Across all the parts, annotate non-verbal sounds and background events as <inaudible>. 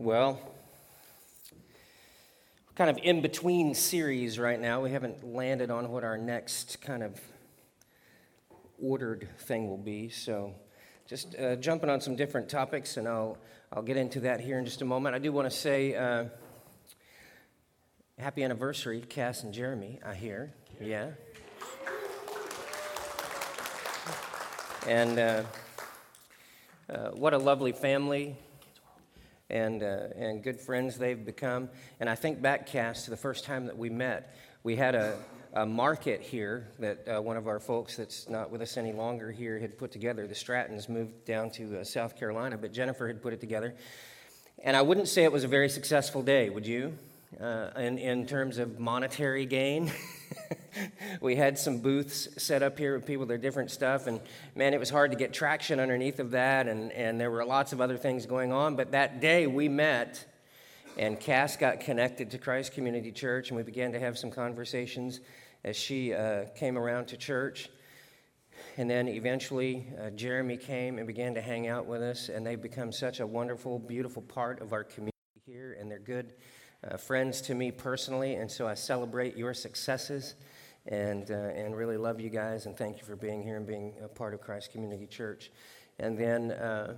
Well, kind of in between series right now. We haven't landed on what our next kind of ordered thing will be. So, just uh, jumping on some different topics, and I'll, I'll get into that here in just a moment. I do want to say uh, happy anniversary, Cass and Jeremy, I hear. Yeah. And uh, uh, what a lovely family and, uh, and good friends they've become. And I think back, Cass, to the first time that we met. We had a, a market here that uh, one of our folks that's not with us any longer here had put together. The Strattons moved down to uh, South Carolina, but Jennifer had put it together. And I wouldn't say it was a very successful day, would you? Uh, in, in terms of monetary gain. <laughs> we had some booths set up here with people their different stuff, and man, it was hard to get traction underneath of that, and, and there were lots of other things going on. But that day we met, and Cass got connected to Christ Community Church, and we began to have some conversations as she uh, came around to church. And then eventually, uh, Jeremy came and began to hang out with us, and they've become such a wonderful, beautiful part of our community here, and they're good uh, friends to me personally, and so I celebrate your successes and, uh, and really love you guys and thank you for being here and being a part of Christ Community Church. And then uh,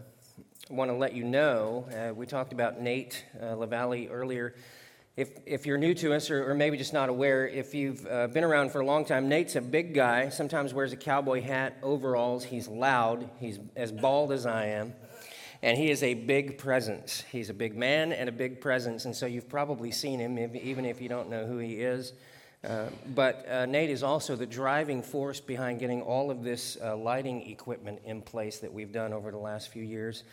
I want to let you know uh, we talked about Nate uh, LaValle earlier. If, if you're new to us or, or maybe just not aware, if you've uh, been around for a long time, Nate's a big guy, sometimes wears a cowboy hat, overalls. He's loud, he's as bald as I am and he is a big presence. He's a big man and a big presence, and so you've probably seen him, even if you don't know who he is. Uh, but uh, Nate is also the driving force behind getting all of this uh, lighting equipment in place that we've done over the last few years.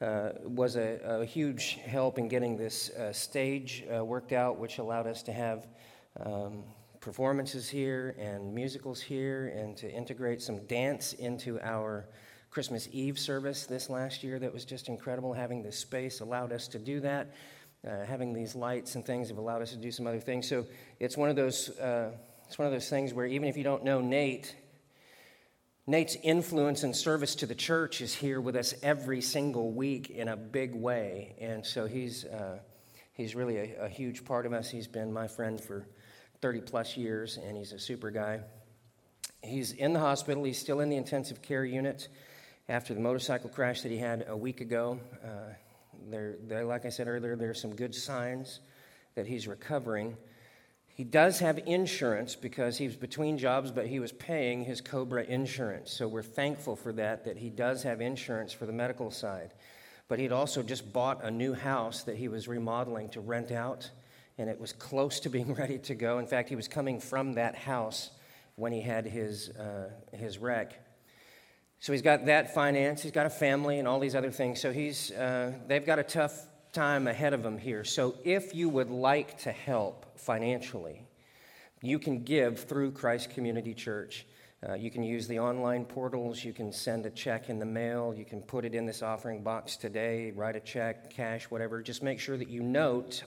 Uh, was a, a, huge help in getting this uh, stage uh, worked out, which allowed us to have um, performances here and musicals here, and to integrate some dance into our Christmas Eve service this last year that was just incredible. Having this space allowed us to do that. Uh, having these lights and things have allowed us to do some other things. So it's one of those uh, it's one of those things where even if you don't know Nate, Nate's influence and service to the church is here with us every single week in a big way, and so he's uh, he's really a, a huge part of us. He's been my friend for 30 plus years, and he's a super guy. He's in the hospital. He's still in the intensive care unit after the motorcycle crash that he had a week ago. Uh, there, there, like I said earlier, there are some good signs that he's recovering. He does have insurance because he was between jobs, but he was paying his Cobra insurance. So we're thankful for that, that he does have insurance for the medical side. But he'd also just bought a new house that he was remodeling to rent out, and it was close to being <laughs> ready to go. In fact, he was coming from that house when he had his, uh, his wreck. So he's got that finance, he's got a family, and all these other things. So he's, uh, they've got a tough time ahead of them here. So if you would like to help financially, you can give through Christ Community Church. Uh, you can use the online portals. You can send a check in the mail. You can put it in this offering box today, write a check, cash, whatever. Just make sure that you note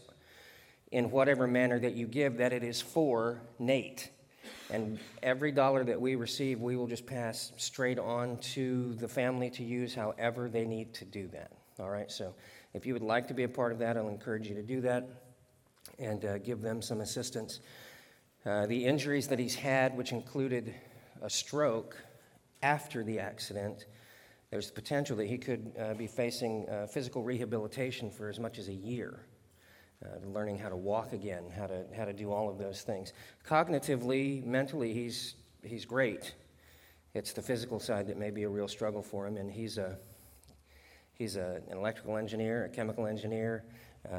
in whatever manner that you give that it is for Nate. And every dollar that we receive, we will just pass straight on to the family to use however they need to do that. All right, so if you would like to be a part of that, I'll encourage you to do that and uh, give them some assistance. Uh, the injuries that he's had, which included a stroke after the accident, there's the potential that he could uh, be facing uh, physical rehabilitation for as much as a year uh, learning how to walk again, how to, how to do all of those things. Cognitively, mentally, he's, he's great. It's the physical side that may be a real struggle for him, and he's, a, he's a, an electrical engineer, a chemical engineer. Uh,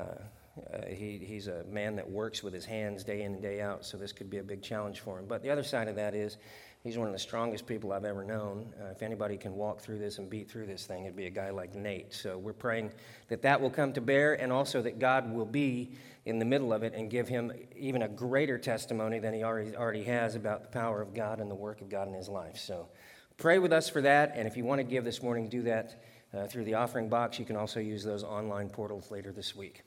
uh, he, he's a man that works with his hands day in and day out, so this could be a big challenge for him. But the other side of that is He's one of the strongest people I've ever known. Uh, if anybody can walk through this and beat through this thing, it'd be a guy like Nate. So we're praying that that will come to bear and also that God will be in the middle of it and give him even a greater testimony than he already, already has about the power of God and the work of God in his life. So pray with us for that. And if you want to give this morning, do that uh, through the offering box. You can also use those online portals later this week.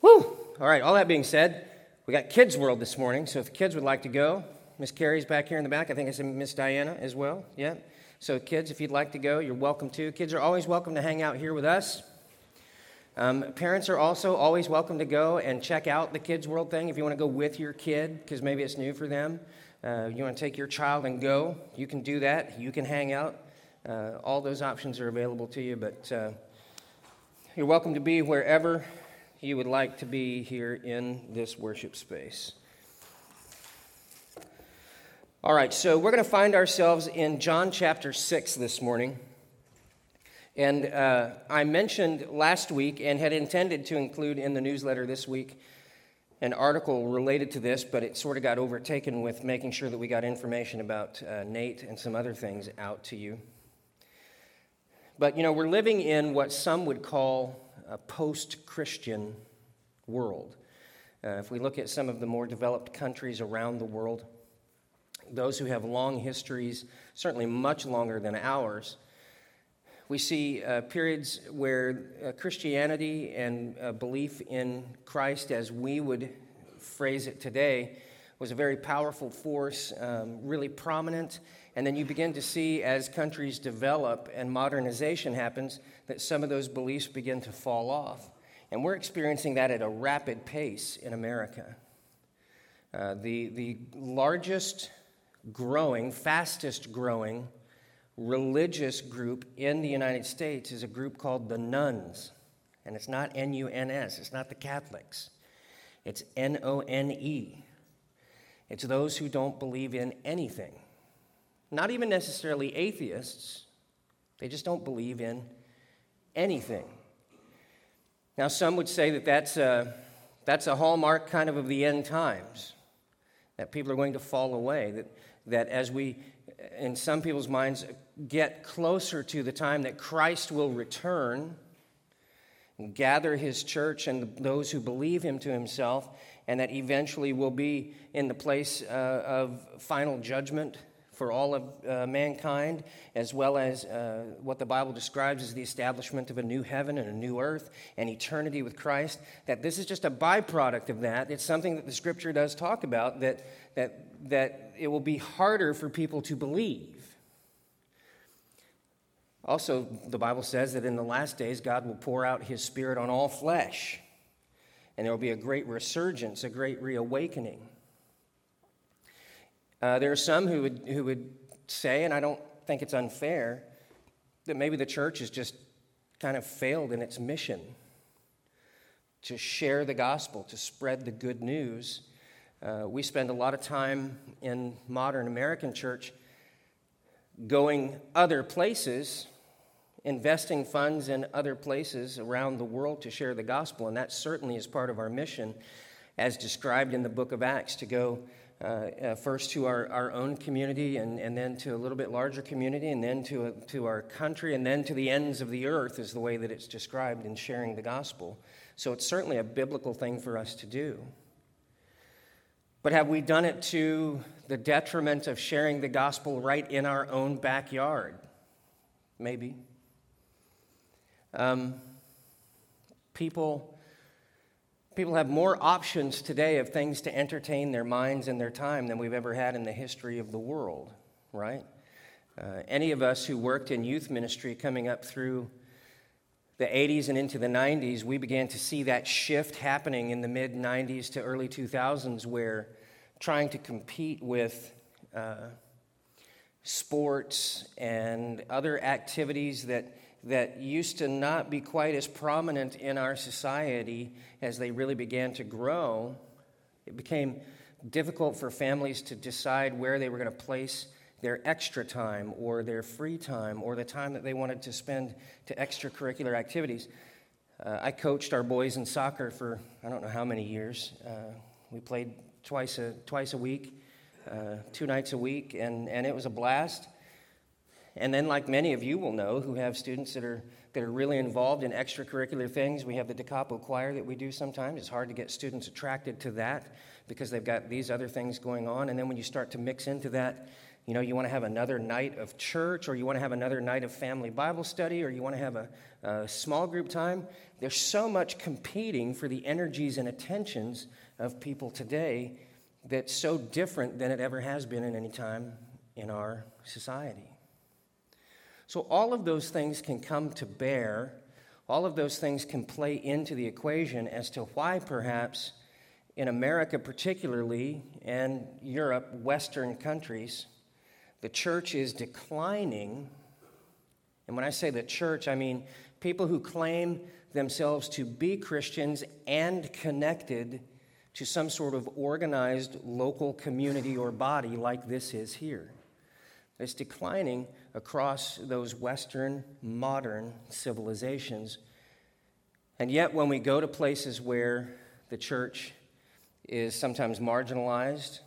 Woo! All right, all that being said, we got Kids World this morning. So if the kids would like to go, Miss Carrie's back here in the back. I think I said Miss Diana as well. Yeah. So, kids, if you'd like to go, you're welcome to. Kids are always welcome to hang out here with us. Um, parents are also always welcome to go and check out the Kids World thing if you want to go with your kid, because maybe it's new for them. Uh, you want to take your child and go, you can do that. You can hang out. Uh, all those options are available to you, but uh, you're welcome to be wherever you would like to be here in this worship space. All right, so we're going to find ourselves in John chapter 6 this morning. And uh, I mentioned last week and had intended to include in the newsletter this week an article related to this, but it sort of got overtaken with making sure that we got information about uh, Nate and some other things out to you. But, you know, we're living in what some would call a post Christian world. Uh, if we look at some of the more developed countries around the world, those who have long histories, certainly much longer than ours, we see uh, periods where uh, Christianity and uh, belief in Christ, as we would phrase it today, was a very powerful force, um, really prominent. And then you begin to see, as countries develop and modernization happens, that some of those beliefs begin to fall off. And we're experiencing that at a rapid pace in America. Uh, the, the largest growing, fastest growing religious group in the United States is a group called the Nones. And it's not N U N S, it's not the Catholics, it's N O N E. It's those who don't believe in anything. Not even necessarily atheists, they just don't believe in anything. Now, some would say that that's a, that's a hallmark kind of of the end times, that people are going to fall away, that that as we, in some people's minds, get closer to the time that Christ will return and gather his church and those who believe him to himself, and that eventually will be in the place uh, of final judgment for all of uh, mankind, as well as uh, what the Bible describes as the establishment of a new heaven and a new earth and eternity with Christ, that this is just a byproduct of that. It's something that the scripture does talk about, that, that, that it will be harder for people to believe. Also, the Bible says that in the last days, God will pour out his Spirit on all flesh, and there will be a great resurgence, a great reawakening. Uh, there are some who would, who would say, and I don't think it's unfair, that maybe the church has just kind of failed in its mission to share the gospel, to spread the good news. Uh, we spend a lot of time in modern American church going other places, investing funds in other places around the world to share the gospel, and that certainly is part of our mission as described in the book of Acts to go uh, uh, first to our, our own community and, and then to a little bit larger community and then to, a, to our country and then to the ends of the earth is the way that it's described in sharing the gospel. So it's certainly a biblical thing for us to do. But have we done it to the detriment of sharing the gospel right in our own backyard? Maybe. Um, people People have more options today of things to entertain their minds and their time than we've ever had in the history of the world, right? Uh, any of us who worked in youth ministry coming up through the 80s and into the 90s, we began to see that shift happening in the mid 90s to early 2000s where trying to compete with uh, sports and other activities that that used to not be quite as prominent in our society as they really began to grow, it became difficult for families to decide where they were going to place their extra time or their free time or the time that they wanted to spend to extracurricular activities. Uh, I coached our boys in soccer for I don't know how many years. Uh, we played twice a, twice a week, uh, two nights a week, and, and it was a blast. And then, like many of you will know who have students that are, that are really involved in extracurricular things, we have the DeCapo choir that we do sometimes. It's hard to get students attracted to that because they've got these other things going on. And then when you start to mix into that, you know, you want to have another night of church, or you want to have another night of family Bible study, or you want to have a, a small group time. There's so much competing for the energies and attentions of people today that's so different than it ever has been at any time in our society. So, all of those things can come to bear all of those things can play into the equation as to why perhaps in America, particularly, and Europe, Western countries, the church is declining. And when I say the church, I mean people who claim themselves to be Christians and connected to some sort of organized local community or body like this is here. It's declining across those Western modern civilizations. And yet, when we go to places where the church is sometimes marginalized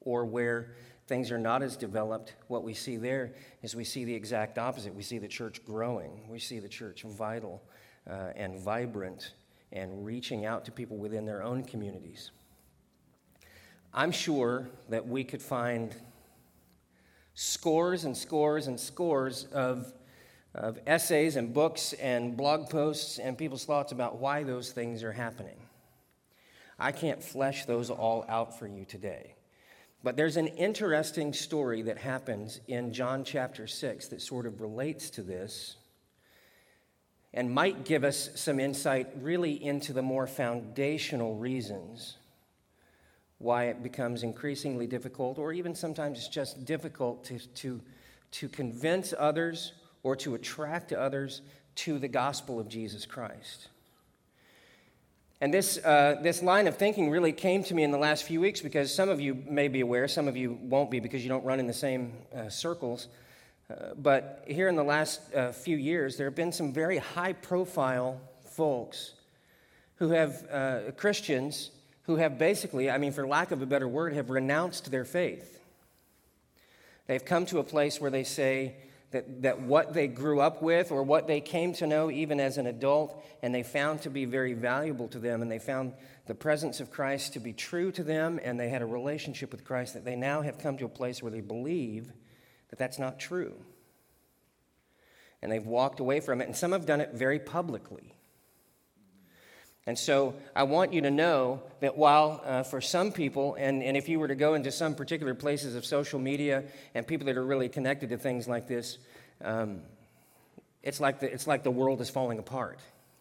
or where things are not as developed, what we see there is we see the exact opposite. We see the church growing, we see the church vital uh, and vibrant and reaching out to people within their own communities. I'm sure that we could find scores and scores and scores of, of essays and books and blog posts and people's thoughts about why those things are happening. I can't flesh those all out for you today. But there's an interesting story that happens in John chapter 6 that sort of relates to this and might give us some insight really into the more foundational reasons why it becomes increasingly difficult, or even sometimes it's just difficult to, to, to convince others or to attract others to the gospel of Jesus Christ. And this, uh, this line of thinking really came to me in the last few weeks because some of you may be aware, some of you won't be because you don't run in the same uh, circles. Uh, but here in the last uh, few years, there have been some very high profile folks who have, uh, Christians, who have basically, I mean, for lack of a better word, have renounced their faith. They've come to a place where they say, that, that what they grew up with or what they came to know even as an adult and they found to be very valuable to them and they found the presence of Christ to be true to them and they had a relationship with Christ that they now have come to a place where they believe that that's not true. And they've walked away from it and some have done it very publicly. And so I want you to know that while uh, for some people, and, and if you were to go into some particular places of social media and people that are really connected to things like this, um, it's, like the, it's like the world is falling apart.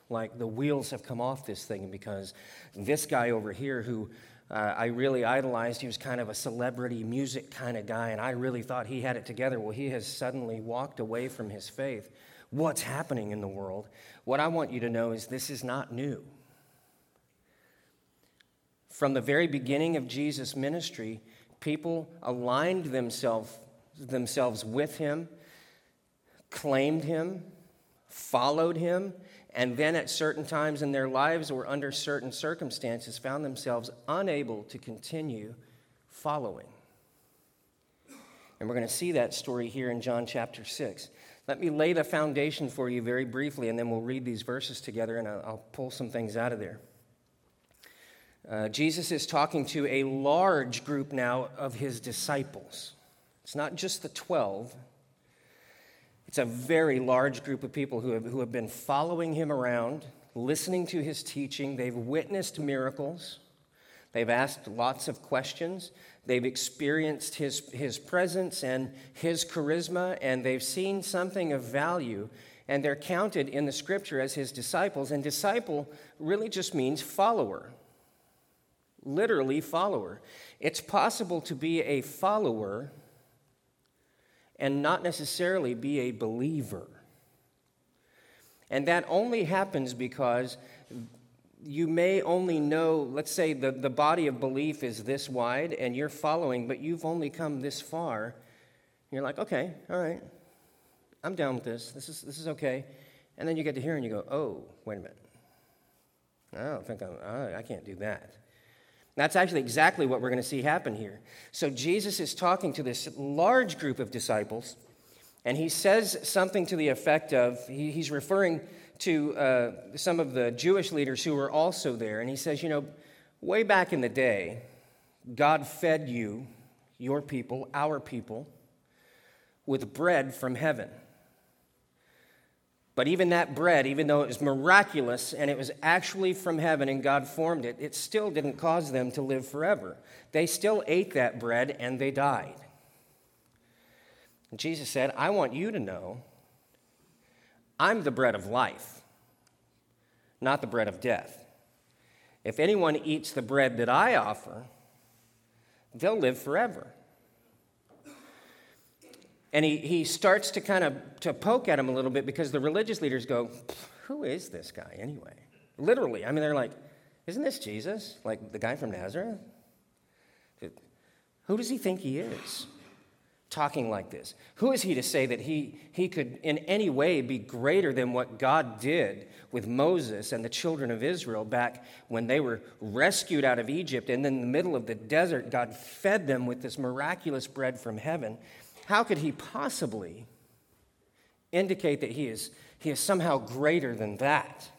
Like the wheels have come off this thing because this guy over here who uh, I really idolized, he was kind of a celebrity music kind of guy, and I really thought he had it together. Well, he has suddenly walked away from his faith. What's happening in the world? What I want you to know is this is not new. From the very beginning of Jesus' ministry, people aligned themselves, themselves with him, claimed him, followed him, and then at certain times in their lives or under certain circumstances found themselves unable to continue following. And we're going to see that story here in John chapter 6. Let me lay the foundation for you very briefly, and then we'll read these verses together and I'll pull some things out of there. Uh, Jesus is talking to a large group now of his disciples. It's not just the 12, it's a very large group of people who have, who have been following him around, listening to his teaching. They've witnessed miracles, they've asked lots of questions, they've experienced his, his presence and his charisma, and they've seen something of value. And they're counted in the scripture as his disciples. And disciple really just means follower literally follower. It's possible to be a follower and not necessarily be a believer. And that only happens because you may only know, let's say the, the body of belief is this wide and you're following, but you've only come this far. You're like, okay, all right, I'm down with this. This is, this is okay. And then you get to here and you go, oh, wait a minute. Oh, I don't think I'm, I, I can't do that. That's actually exactly what we're going to see happen here. So Jesus is talking to this large group of disciples, and he says something to the effect of he, he's referring to uh, some of the Jewish leaders who were also there, and he says, You know, way back in the day, God fed you, your people, our people, with bread from heaven. But even that bread, even though it was miraculous and it was actually from heaven and God formed it, it still didn't cause them to live forever. They still ate that bread and they died. And Jesus said, I want you to know I'm the bread of life. not the bread of death. If anyone eats the bread that I offer, they'll live forever. And he, he starts to kind of to poke at him a little bit because the religious leaders go, Who is this guy anyway? Literally. I mean, they're like, Isn't this Jesus? Like the guy from Nazareth? Who does he think he is? Talking like this. Who is he to say that he, he could in any way be greater than what God did with Moses and the children of Israel back when they were rescued out of Egypt? And then in the middle of the desert, God fed them with this miraculous bread from heaven. How could he possibly indicate that he is, he is somehow greater than that?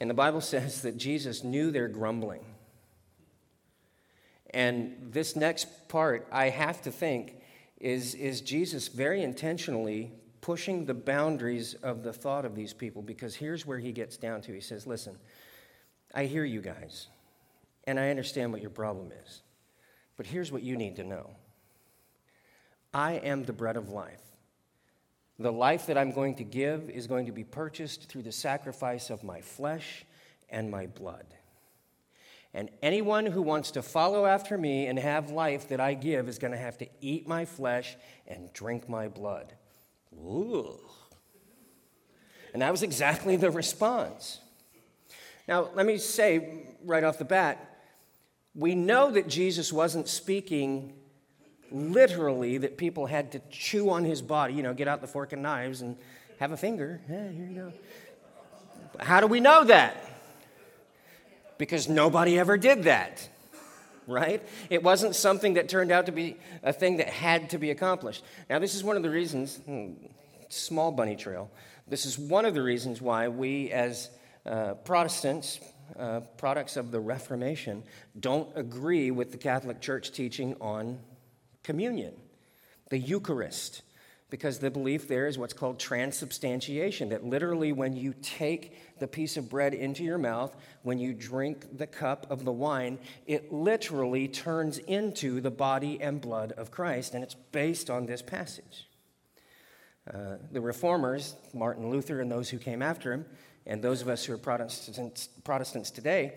And the Bible says that Jesus knew their grumbling. And this next part, I have to think, is, is Jesus very intentionally pushing the boundaries of the thought of these people because here's where he gets down to. He says, Listen, I hear you guys, and I understand what your problem is, but here's what you need to know I am the bread of life. The life that I'm going to give is going to be purchased through the sacrifice of my flesh and my blood. And anyone who wants to follow after me and have life that I give is going to have to eat my flesh and drink my blood. Ooh. And that was exactly the response. Now, let me say right off the bat we know that Jesus wasn't speaking literally that people had to chew on his body, you know, get out the fork and knives and have a finger. Yeah, here you go. How do we know that? Because nobody ever did that, right? It wasn't something that turned out to be a thing that had to be accomplished. Now, this is one of the reasons, hmm, small bunny trail, this is one of the reasons why we as uh, Protestants, uh, products of the Reformation, don't agree with the Catholic Church teaching on communion, the Eucharist, because the belief there is what's called transubstantiation that literally, when you take the piece of bread into your mouth, when you drink the cup of the wine, it literally turns into the body and blood of Christ, and it's based on this passage. Uh, the reformers, Martin Luther and those who came after him, and those of us who are Protestants, Protestants today,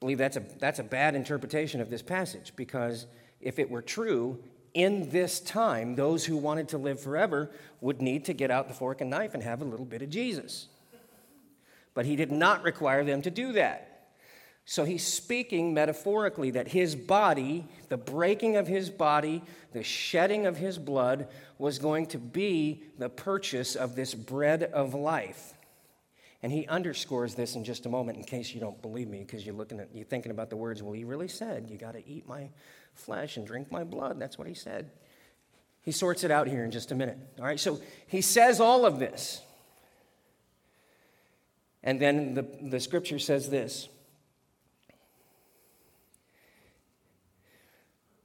believe that's a, that's a bad interpretation of this passage because if it were true, in this time, those who wanted to live forever would need to get out the fork and knife and have a little bit of Jesus. But he did not require them to do that. So he's speaking metaphorically that his body, the breaking of his body, the shedding of his blood, was going to be the purchase of this bread of life. And he underscores this in just a moment in case you don't believe me, because you're looking at you're thinking about the words, well, he really said, you got to eat my flesh and drink my blood. That's what he said. He sorts it out here in just a minute. All right, so he says all of this. And then the, the scripture says this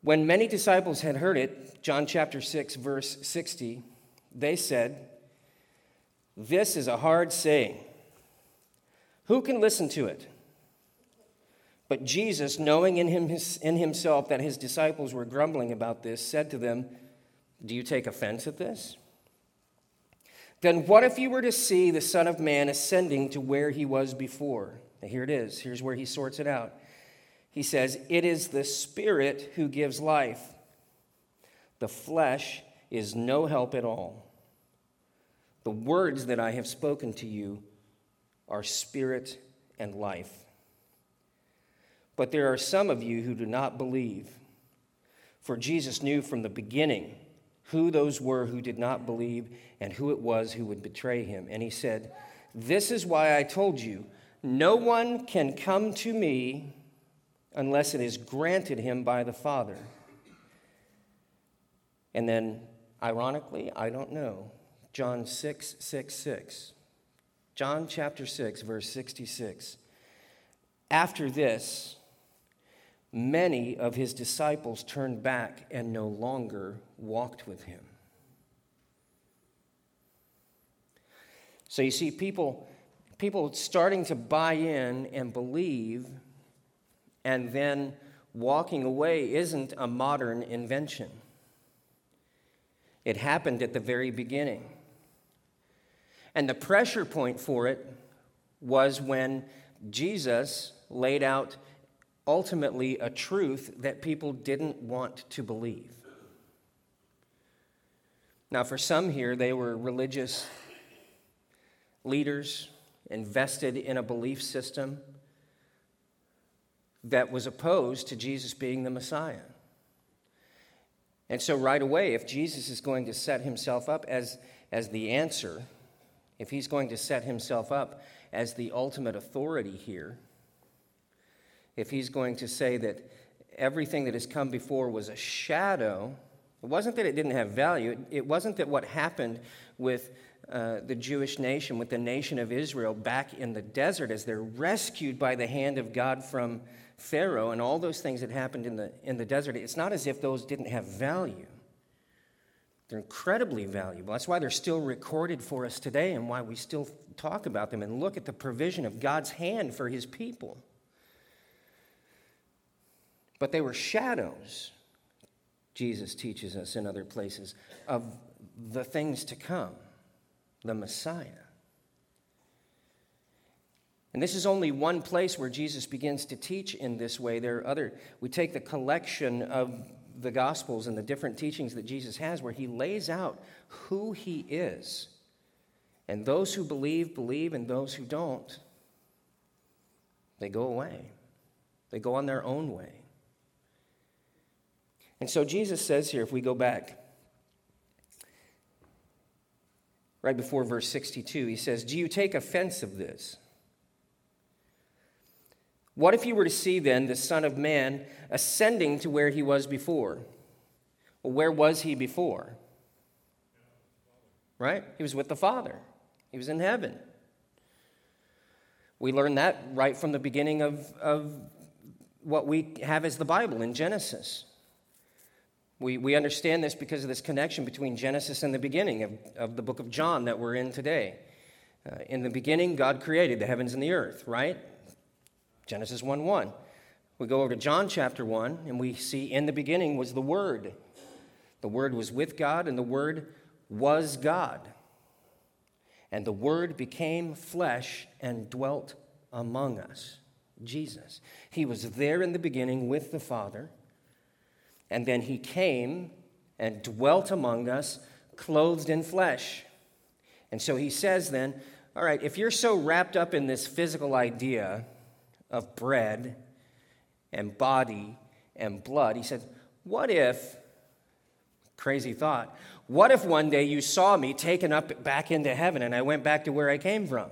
When many disciples had heard it, John chapter 6, verse 60, they said, This is a hard saying. Who can listen to it? But Jesus, knowing in, him, in himself that his disciples were grumbling about this, said to them, Do you take offense at this? Then what if you were to see the Son of Man ascending to where he was before? Now here it is. Here's where he sorts it out. He says, It is the Spirit who gives life, the flesh is no help at all. The words that I have spoken to you are spirit and life. But there are some of you who do not believe. For Jesus knew from the beginning who those were who did not believe and who it was who would betray him. And he said, This is why I told you, no one can come to me unless it is granted him by the Father. And then, ironically, I don't know, John 6 6 6. John chapter 6, verse 66. After this, many of his disciples turned back and no longer walked with him. So you see, people, people starting to buy in and believe and then walking away isn't a modern invention. It happened at the very beginning. And the pressure point for it was when Jesus laid out ultimately a truth that people didn't want to believe. Now, for some here, they were religious leaders invested in a belief system that was opposed to Jesus being the Messiah. And so, right away, if Jesus is going to set himself up as, as the answer, if he's going to set himself up as the ultimate authority here, if he's going to say that everything that has come before was a shadow, it wasn't that it didn't have value, it wasn't that what happened with uh, the Jewish nation, with the nation of Israel back in the desert as they're rescued by the hand of God from Pharaoh and all those things that happened in the, in the desert, it's not as if those didn't have value. They're incredibly valuable. That's why they're still recorded for us today and why we still talk about them and look at the provision of God's hand for his people. But they were shadows, Jesus teaches us in other places, of the things to come, the Messiah. And this is only one place where Jesus begins to teach in this way. There are other, we take the collection of the Gospels and the different teachings that Jesus has where he lays out who he is. And those who believe, believe, and those who don't, they go away. They go on their own way. And so Jesus says here, if we go back right before verse 62, he says, Do you take offense of this? What if you were to see then the Son of Man ascending to where he was before? Well, where was he before? Right? He was with the Father, he was in heaven. We learn that right from the beginning of, of what we have as the Bible in Genesis. We, we understand this because of this connection between Genesis and the beginning of, of the book of John that we're in today. Uh, in the beginning, God created the heavens and the earth, right? Genesis 1 1. We go over to John chapter 1, and we see in the beginning was the Word. The Word was with God, and the Word was God. And the Word became flesh and dwelt among us. Jesus. He was there in the beginning with the Father, and then He came and dwelt among us, clothed in flesh. And so He says then, all right, if you're so wrapped up in this physical idea, of bread and body and blood. He said, What if, crazy thought, what if one day you saw me taken up back into heaven and I went back to where I came from?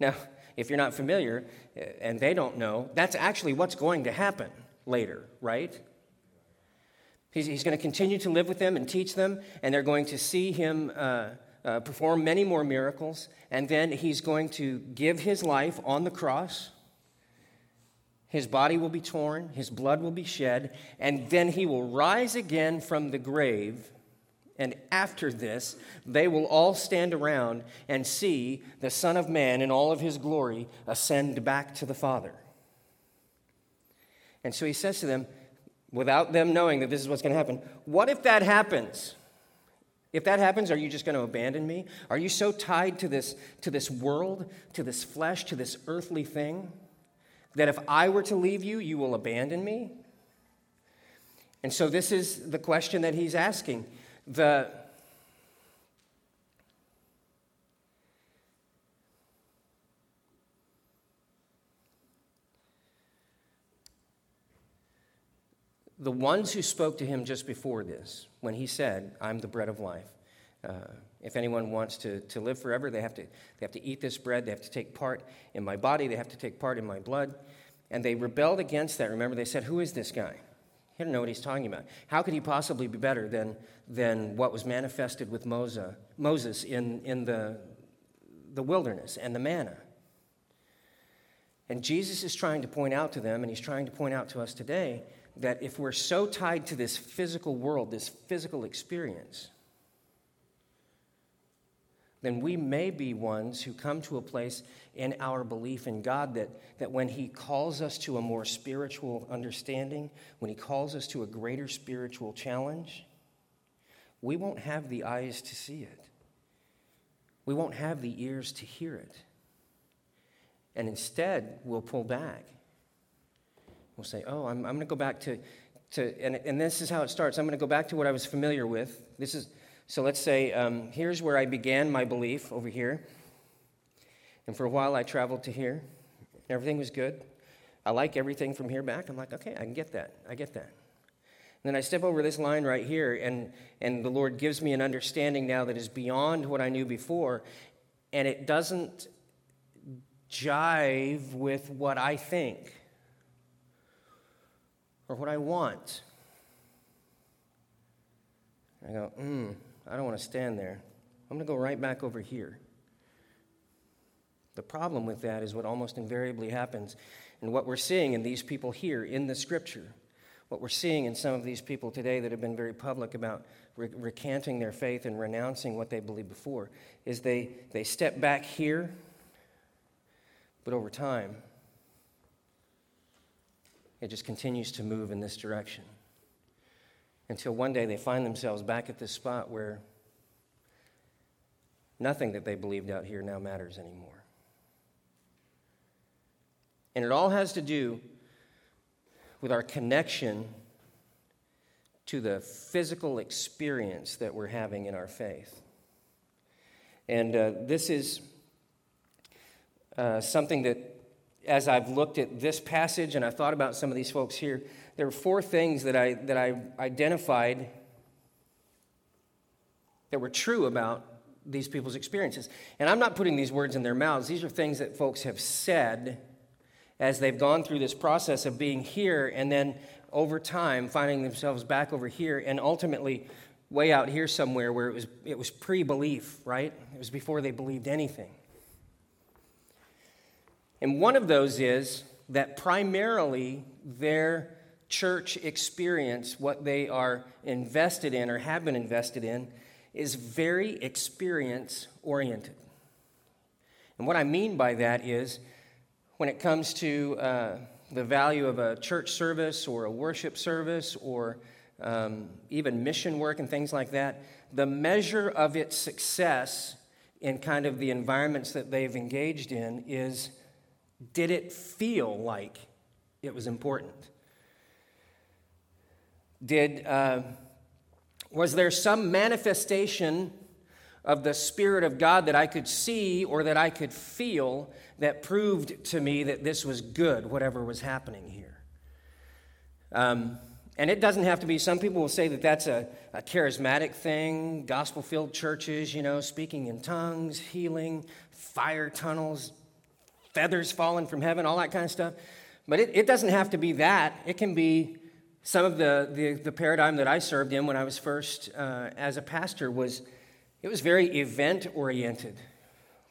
Now, if you're not familiar eh, and they don't know, that's actually what's going to happen later, right? He's, he's going to continue to live with them and teach them, and they're going to see him uh, uh, perform many more miracles, and then he's going to give his life on the cross. His body will be torn, his blood will be shed, and then he will rise again from the grave. And after this, they will all stand around and see the Son of Man in all of his glory ascend back to the Father. And so he says to them, without them knowing that this is what's going to happen, what if that happens? If that happens, are you just going to abandon me? Are you so tied to this, to this world, to this flesh, to this earthly thing, that if I were to leave you, you will abandon me? And so, this is the question that he's asking. The, the ones who spoke to him just before this, when he said, I'm the bread of life, uh, if anyone wants to, to live forever, they have to, they have to eat this bread, they have to take part in my body, they have to take part in my blood. And they rebelled against that. Remember, they said, Who is this guy? He didn't know what he's talking about. How could he possibly be better than, than what was manifested with Moses, Moses in, in the, the wilderness and the manna? And Jesus is trying to point out to them, and he's trying to point out to us today, that if we're so tied to this physical world, this physical experience, then we may be ones who come to a place in our belief in God that, that when He calls us to a more spiritual understanding, when He calls us to a greater spiritual challenge, we won't have the eyes to see it. We won't have the ears to hear it. And instead, we'll pull back. We'll say, oh, I'm, I'm going to go back to, to and, and this is how it starts. I'm going to go back to what I was familiar with. This is, so let's say, um, here's where I began my belief over here. And for a while, I traveled to here. Everything was good. I like everything from here back. I'm like, okay, I can get that. I get that. And then I step over this line right here, and, and the Lord gives me an understanding now that is beyond what I knew before, and it doesn't jive with what I think or what I want. I go, hmm, I don't want to stand there. I'm going to go right back over here. The problem with that is what almost invariably happens, and what we're seeing in these people here in the scripture what we're seeing in some of these people today that have been very public about re- recanting their faith and renouncing what they believed before is they, they step back here, but over time, it just continues to move in this direction until one day they find themselves back at this spot where nothing that they believed out here now matters anymore. And it all has to do with our connection to the physical experience that we're having in our faith. And uh, this is uh, something that, as I've looked at this passage and I thought about some of these folks here, there are four things that I, that I identified that were true about these people's experiences. And I'm not putting these words in their mouths, these are things that folks have said as they've gone through this process of being here and then over time finding themselves back over here and ultimately way out here somewhere where it was, it was pre belief, right? It was before they believed anything. And one of those is that primarily their church experience, what they are invested in or have been invested in, is very experience oriented. And what I mean by that is when it comes to uh, the value of a church service or a worship service or um, even mission work and things like that, the measure of its success in kind of the environments that they've engaged in is did it feel like it was important? Did, uh, was there some manifestation of the Spirit of God that I could see or that I could feel that proved to me that this was good, whatever was happening here. Um, and it doesn't have to be, some people will say that that's a, a charismatic thing, gospel filled churches, you know, speaking in tongues, healing, fire tunnels, feathers falling from heaven, all that kind of stuff. But it, it doesn't have to be that. It can be some of the, the, the paradigm that I served in when I was first uh, as a pastor was it was very event oriented.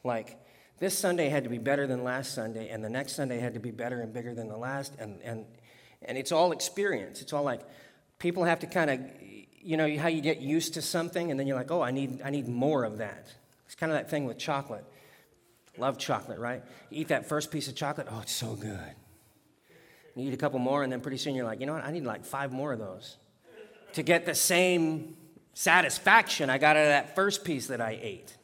Like, this Sunday had to be better than last Sunday, and the next Sunday had to be better and bigger than the last. And, and, and it's all experience. It's all like people have to kind of, you know, how you get used to something, and then you're like, oh, I need, I need more of that. It's kind of that thing with chocolate. Love chocolate, right? You eat that first piece of chocolate, oh, it's so good. You eat a couple more, and then pretty soon you're like, you know what? I need like five more of those to get the same satisfaction I got out of that first piece that I ate.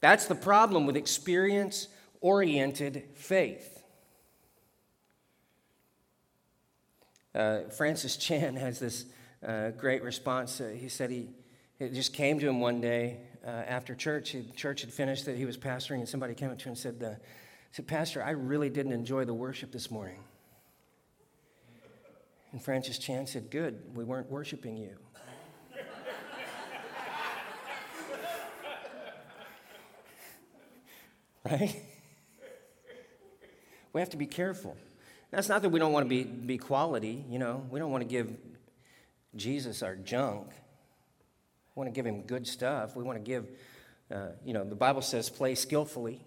That's the problem with experience oriented faith. Uh, Francis Chan <laughs> has this uh, great response. Uh, he said he it just came to him one day uh, after church. He, church had finished that he was pastoring, and somebody came up to him and said, uh, said, Pastor, I really didn't enjoy the worship this morning. And Francis Chan said, Good, we weren't worshiping you. <laughs> right? we have to be careful. That's not that we don't want to be, be quality, you know, we don't want to give Jesus our junk. We want to give him good stuff. We want to give, uh, you know, the Bible says play skillfully.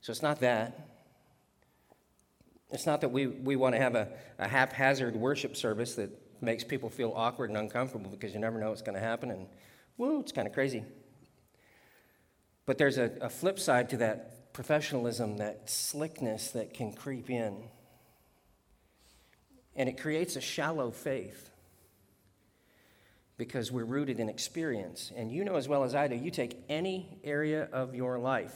So it's not that. It's not that we, we want to have a, a haphazard worship service that makes people feel awkward and uncomfortable because you never know what's going to happen and, whoa, it's kind of crazy. But there's a, a flip side to that professionalism, that slickness that can creep in. And it creates a shallow faith because we're rooted in experience. And you know as well as I do, you take any area of your life,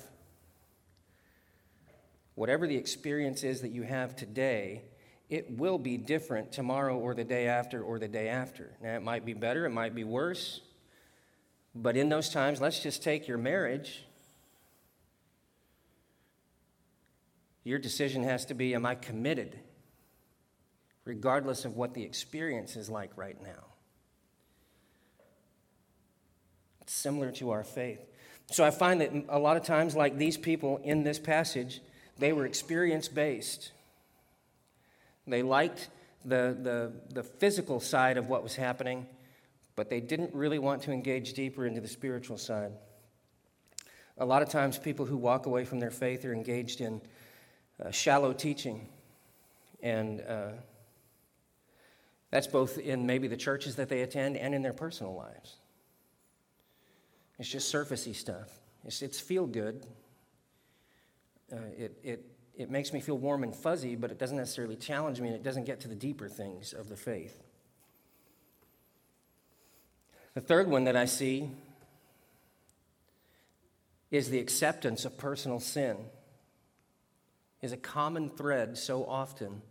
whatever the experience is that you have today, it will be different tomorrow or the day after or the day after. Now, it might be better, it might be worse, but in those times, let's just take your marriage. Your decision has to be Am I committed? Regardless of what the experience is like right now. It's similar to our faith. So I find that a lot of times, like these people in this passage, they were experience based. They liked the, the, the physical side of what was happening, but they didn't really want to engage deeper into the spiritual side. A lot of times, people who walk away from their faith are engaged in uh, shallow teaching. And uh, that's both in maybe the churches that they attend and in their personal lives. It's just surfacey stuff. It's, it's feel good. Uh, it, it, it makes me feel warm and fuzzy, but it doesn't necessarily challenge me and it doesn't get to the deeper things of the faith. The third one that I see is the acceptance of personal sin is a common thread so often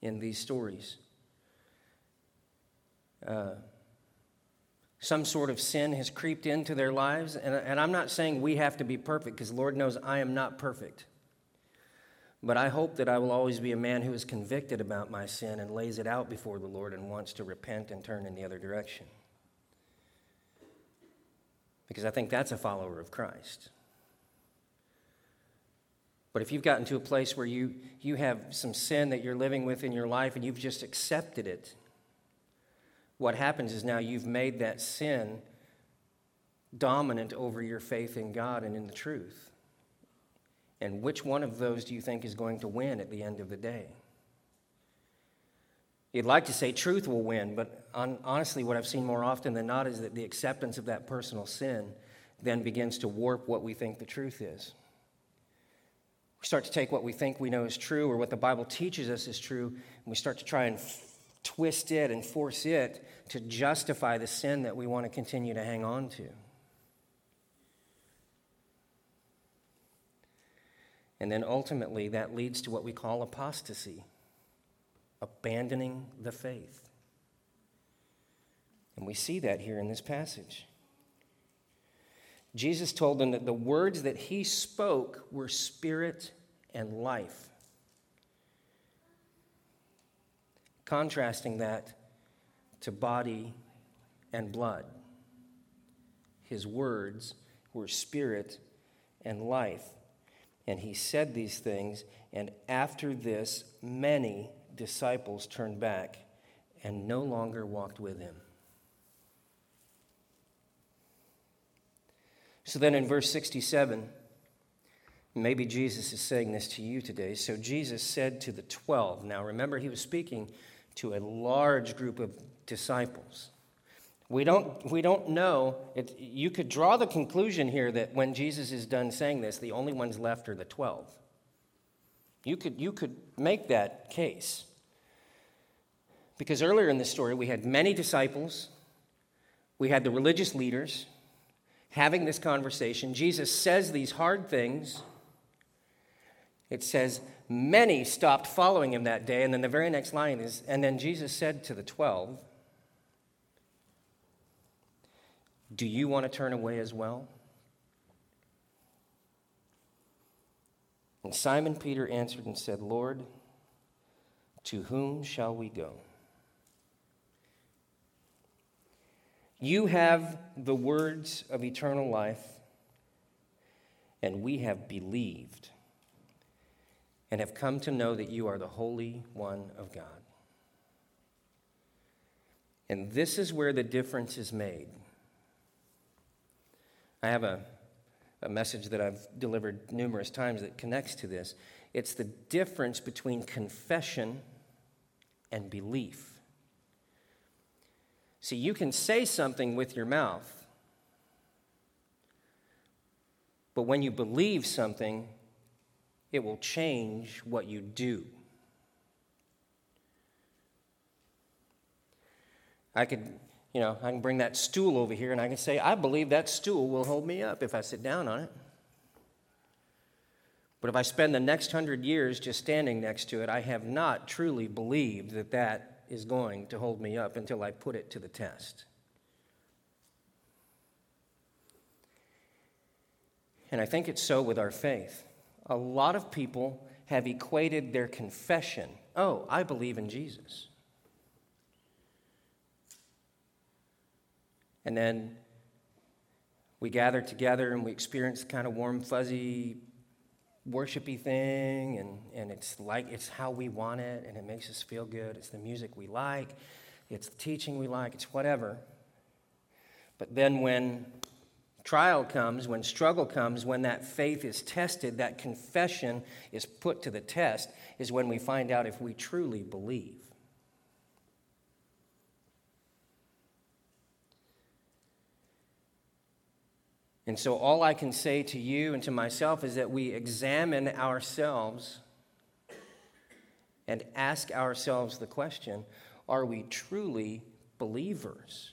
in these stories. Uh, some sort of sin has creeped into their lives. And, and I'm not saying we have to be perfect, because Lord knows I am not perfect. But I hope that I will always be a man who is convicted about my sin and lays it out before the Lord and wants to repent and turn in the other direction. Because I think that's a follower of Christ. But if you've gotten to a place where you, you have some sin that you're living with in your life and you've just accepted it, what happens is now you've made that sin dominant over your faith in God and in the truth. And which one of those do you think is going to win at the end of the day? You'd like to say truth will win, but on, honestly, what I've seen more often than not is that the acceptance of that personal sin then begins to warp what we think the truth is. We start to take what we think we know is true or what the Bible teaches us is true, and we start to try and twist it and force it to justify the sin that we want to continue to hang on to. And then ultimately, that leads to what we call apostasy, abandoning the faith. And we see that here in this passage. Jesus told them that the words that he spoke were spirit and life. contrasting that to body and blood. His words were spirit and life. And he said these things, and after this, many disciples turned back and no longer walked with him. So then in verse 67, maybe Jesus is saying this to you today. So Jesus said to the 12, now remember, he was speaking to a large group of disciples. We don't, we don't know. It, you could draw the conclusion here that when Jesus is done saying this, the only ones left are the 12. You could, you could make that case. Because earlier in the story, we had many disciples, we had the religious leaders having this conversation. Jesus says these hard things. It says, Many stopped following him that day. And then the very next line is, and then Jesus said to the twelve, Do you want to turn away as well? And Simon Peter answered and said, Lord, to whom shall we go? You have the words of eternal life, and we have believed and have come to know that you are the Holy One of God. And this is where the difference is made. I have a, a message that I've delivered numerous times that connects to this. It's the difference between confession and belief. See, you can say something with your mouth, but when you believe something, it will change what you do. I could, you know, I can bring that stool over here and I can say, I believe that stool will hold me up if I sit down on it. But if I spend the next hundred years just standing next to it, I have not truly believed that that is going to hold me up until I put it to the test. And I think it's so with our faith. A lot of people have equated their confession oh, I believe in Jesus. And then we gather together and we experience kind of warm, fuzzy worshipy thing. And, and it's like it's how we want it. And it makes us feel good. It's the music we like. It's the teaching we like. It's whatever. But then when trial comes when struggle comes when that faith is tested that confession is put to the test is when we find out if we truly believe And so, all I can say to you and to myself is that we examine ourselves and ask ourselves the question are we truly believers?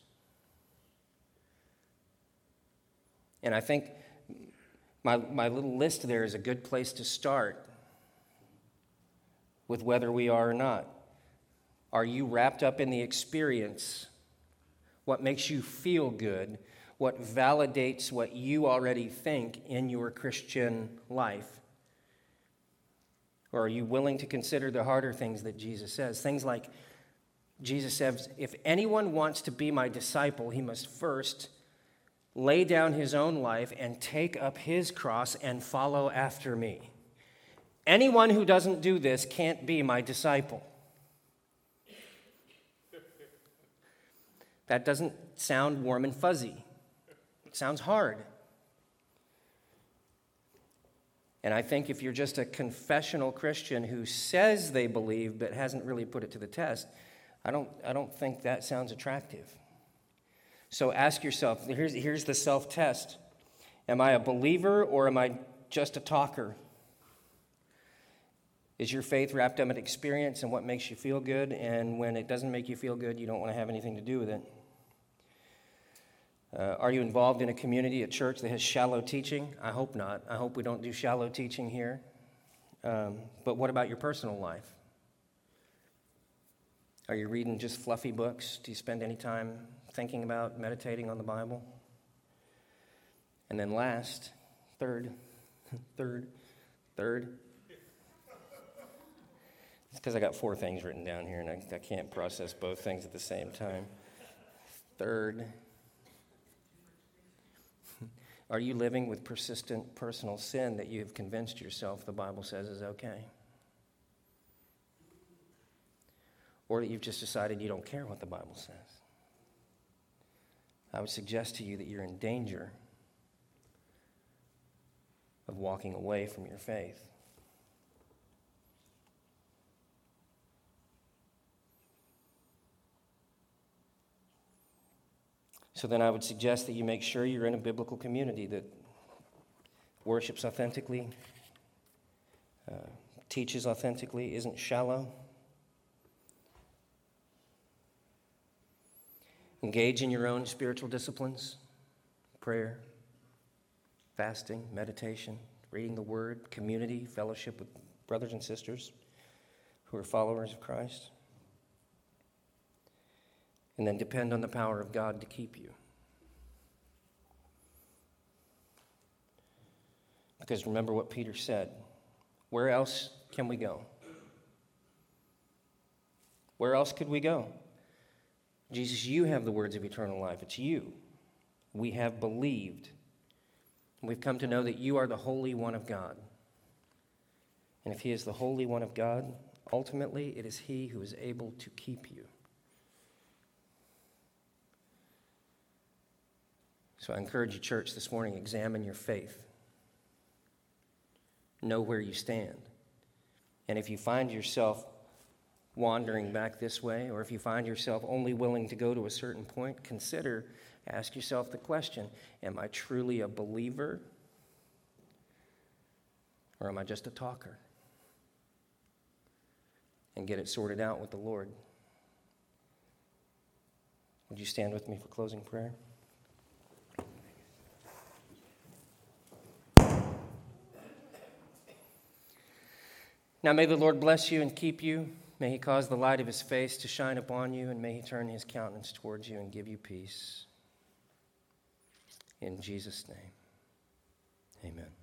And I think my, my little list there is a good place to start with whether we are or not. Are you wrapped up in the experience? What makes you feel good? What validates what you already think in your Christian life? Or are you willing to consider the harder things that Jesus says? Things like Jesus says, if anyone wants to be my disciple, he must first lay down his own life and take up his cross and follow after me. Anyone who doesn't do this can't be my disciple. That doesn't sound warm and fuzzy. It sounds hard. And I think if you're just a confessional Christian who says they believe but hasn't really put it to the test, I don't, I don't think that sounds attractive. So ask yourself here's, here's the self test Am I a believer or am I just a talker? Is your faith wrapped up in experience and what makes you feel good? And when it doesn't make you feel good, you don't want to have anything to do with it? Uh, are you involved in a community, a church that has shallow teaching? I hope not. I hope we don't do shallow teaching here. Um, but what about your personal life? Are you reading just fluffy books? Do you spend any time thinking about, meditating on the Bible? And then, last, third, <laughs> third, third. It's because I got four things written down here and I, I can't process both things at the same time. Third, are you living with persistent personal sin that you have convinced yourself the Bible says is okay? Or that you've just decided you don't care what the Bible says? I would suggest to you that you're in danger of walking away from your faith. So then I would suggest that you make sure you're in a biblical community that worships authentically, uh, teaches authentically, isn't shallow. Engage in your own spiritual disciplines prayer, fasting, meditation, reading the word, community, fellowship with brothers and sisters who are followers of Christ and then depend on the power of God to keep you. Because remember what Peter said where else can we go? Where else could we go? Jesus, you have the words of eternal life. It's you. We have believed. We've come to know that you are the Holy One of God. And if He is the Holy One of God, ultimately it is He who is able to keep you. So I encourage you, church, this morning examine your faith. Know where you stand. And if you find yourself wandering back this way, or if you find yourself only willing to go to a certain point, consider, ask yourself the question Am I truly a believer? Or am I just a talker? And get it sorted out with the Lord. Would you stand with me for closing prayer? Now may the Lord bless you and keep you. May he cause the light of his face to shine upon you, and may he turn his countenance towards you and give you peace. In Jesus' name, amen.